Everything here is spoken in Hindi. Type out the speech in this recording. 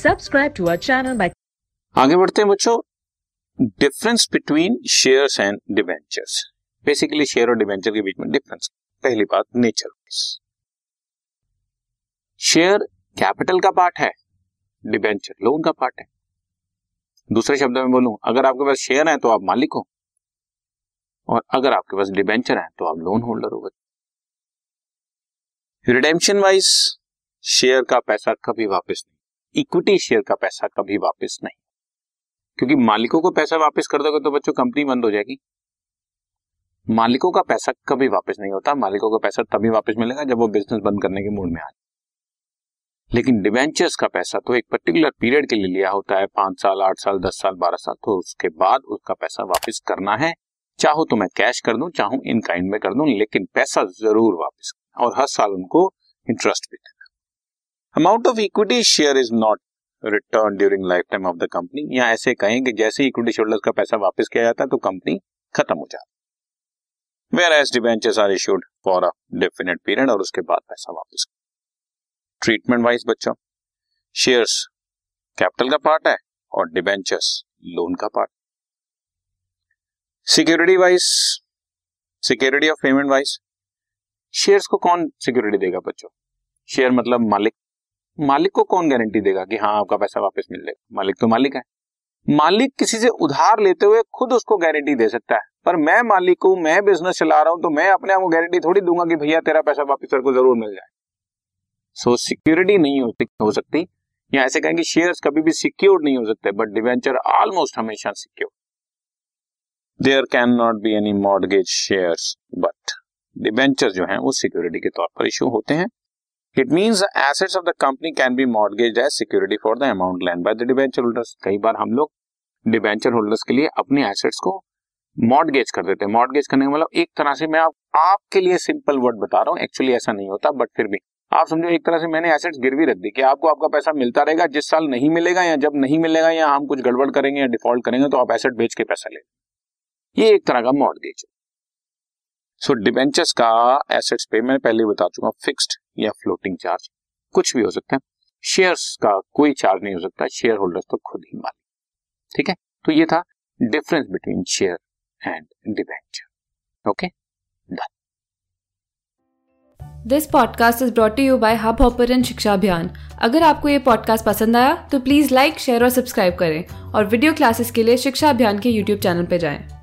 Subscribe to our channel by आगे बढ़ते हैं बच्चों। Difference between shares and debentures basically share और डिवेंचर के बीच में डिफरेंस पहली बात नेचर शेयर कैपिटल का पार्ट है डिवेंचर लोन का पार्ट है। दूसरे शब्दों में बोलूँ, अगर आपके पास शेयर है तो आप मालिक हो, और अगर आपके पास डिबेंचर है तो आप लोन होल्डर हो गए रिडेम्पशन वाइज शेयर का पैसा कभी वापस नहीं इक्विटी शेयर का पैसा कभी वापस नहीं। क्योंकि मालिकों को पैसा वापस कर दोगे तो बच्चों, कंपनी बंद हो जाएगी। मालिकों का पैसा कभी वापस नहीं होता। मालिकों का पैसा तभी वापस मिलेगा जब वो बिज़नेस बंद करने के मूड में आ जाए। लेकिन डिवेंचर्स का पैसा तो एक पर्टिकुलर पीरियड के लिए लिया होता है। पाँच साल, आठ साल, दस साल, बारह साल तो उसके बाद उसका पैसा वापस करना है। चाहो तो मैं कैश कर दूँ, चाहूँ इन काइंड में कर दूँ, लेकिन पैसा ज़रूर वापस। और हर साल उनको इंटरेस्ट भी amount of equity share is not return during life time of the company या ऐसे कहें कि जैसे इक्विटी शेयरहोल्डर्स का पैसा वापस किया जाता है तो कंपनी खत्म हो जाती whereas debentures are issued for a definite period और उसके बाद पैसा वापस। ट्रीटमेंट वाइज बच्चों शेयर्स कैपिटल का पार्ट है और डिबेंचर्स लोन का part security wise security of payment wise shares को कौन सिक्योरिटी देगा बच्चों? शेयर मतलब मालिक। मालिक को कौन गारंटी देगा कि हाँ आपका पैसा वापस मिल जाएगा मालिक तो मालिक है। मालिक किसी से उधार लेते हुए खुद उसको गारंटी दे सकता है। पर मैं मालिक हूँ मैं बिज़नेस चला रहा हूँ तो मैं अपने आप को गारंटी थोड़ी दूँगा कि भैया तेरा पैसा वापस तेरे को ज़रूर मिल जाए। सो सिक्योरिटी नहीं हो, हो सकती। या ऐसे कहेंगे शेयर्स कभी भी सिक्योर नहीं हो सकते बट डिवेंचर ऑलमोस्ट हमेशा secure there can not be any mortgage shares but debenture जो है वो सिक्योरिटी के तौर पर इशू होते हैं। It means assets of the company can be mortgage as security for the amount lend by the debenture holders कई बार हम लोग डिबेंचर होल्डर्स के लिए अपने एसेट्स को मॉडगेज कर देते हैं। मॉडगेज करने का मतलब एक तरह से मैं आप, आपके लिए सिंपल वर्ड बता रहा हूँ। एक्चुअली ऐसा नहीं होता बट फिर भी। आप समझो एक तरह से मैंने एसेट्स गिरवी रख दी। कि आपको आपका पैसा मिलता रहेगा जिस साल नहीं मिलेगा या जब नहीं मिलेगा या हम कुछ गड़बड़ करेंगे या डिफ़ॉल्ट करेंगे तो आप एसेट बेच के पैसा ले ये एक तरह का मॉडगेज सो डिबेंचर्स का एसेट्स पे मैं पहले बता चुका फिक्स्ड या फ्लोटिंग चार्ज कुछ भी हो सकता है शेयर्स का कोई चार्ज नहीं हो सकता शेयर होल्डर्स तो खुद ही मालिक ठीक है तो ये था difference between share and debenture okay done this podcast is brought you by Hubhopper शिक्षा अभियान अगर आपको ये पॉडकास्ट पसंद आया तो प्लीज़ लाइक शेयर और सब्सक्राइब करें और वीडियो क्लासेस के लिए शिक्षा अभियान के यूट्यूब चैनल पर जाएँ।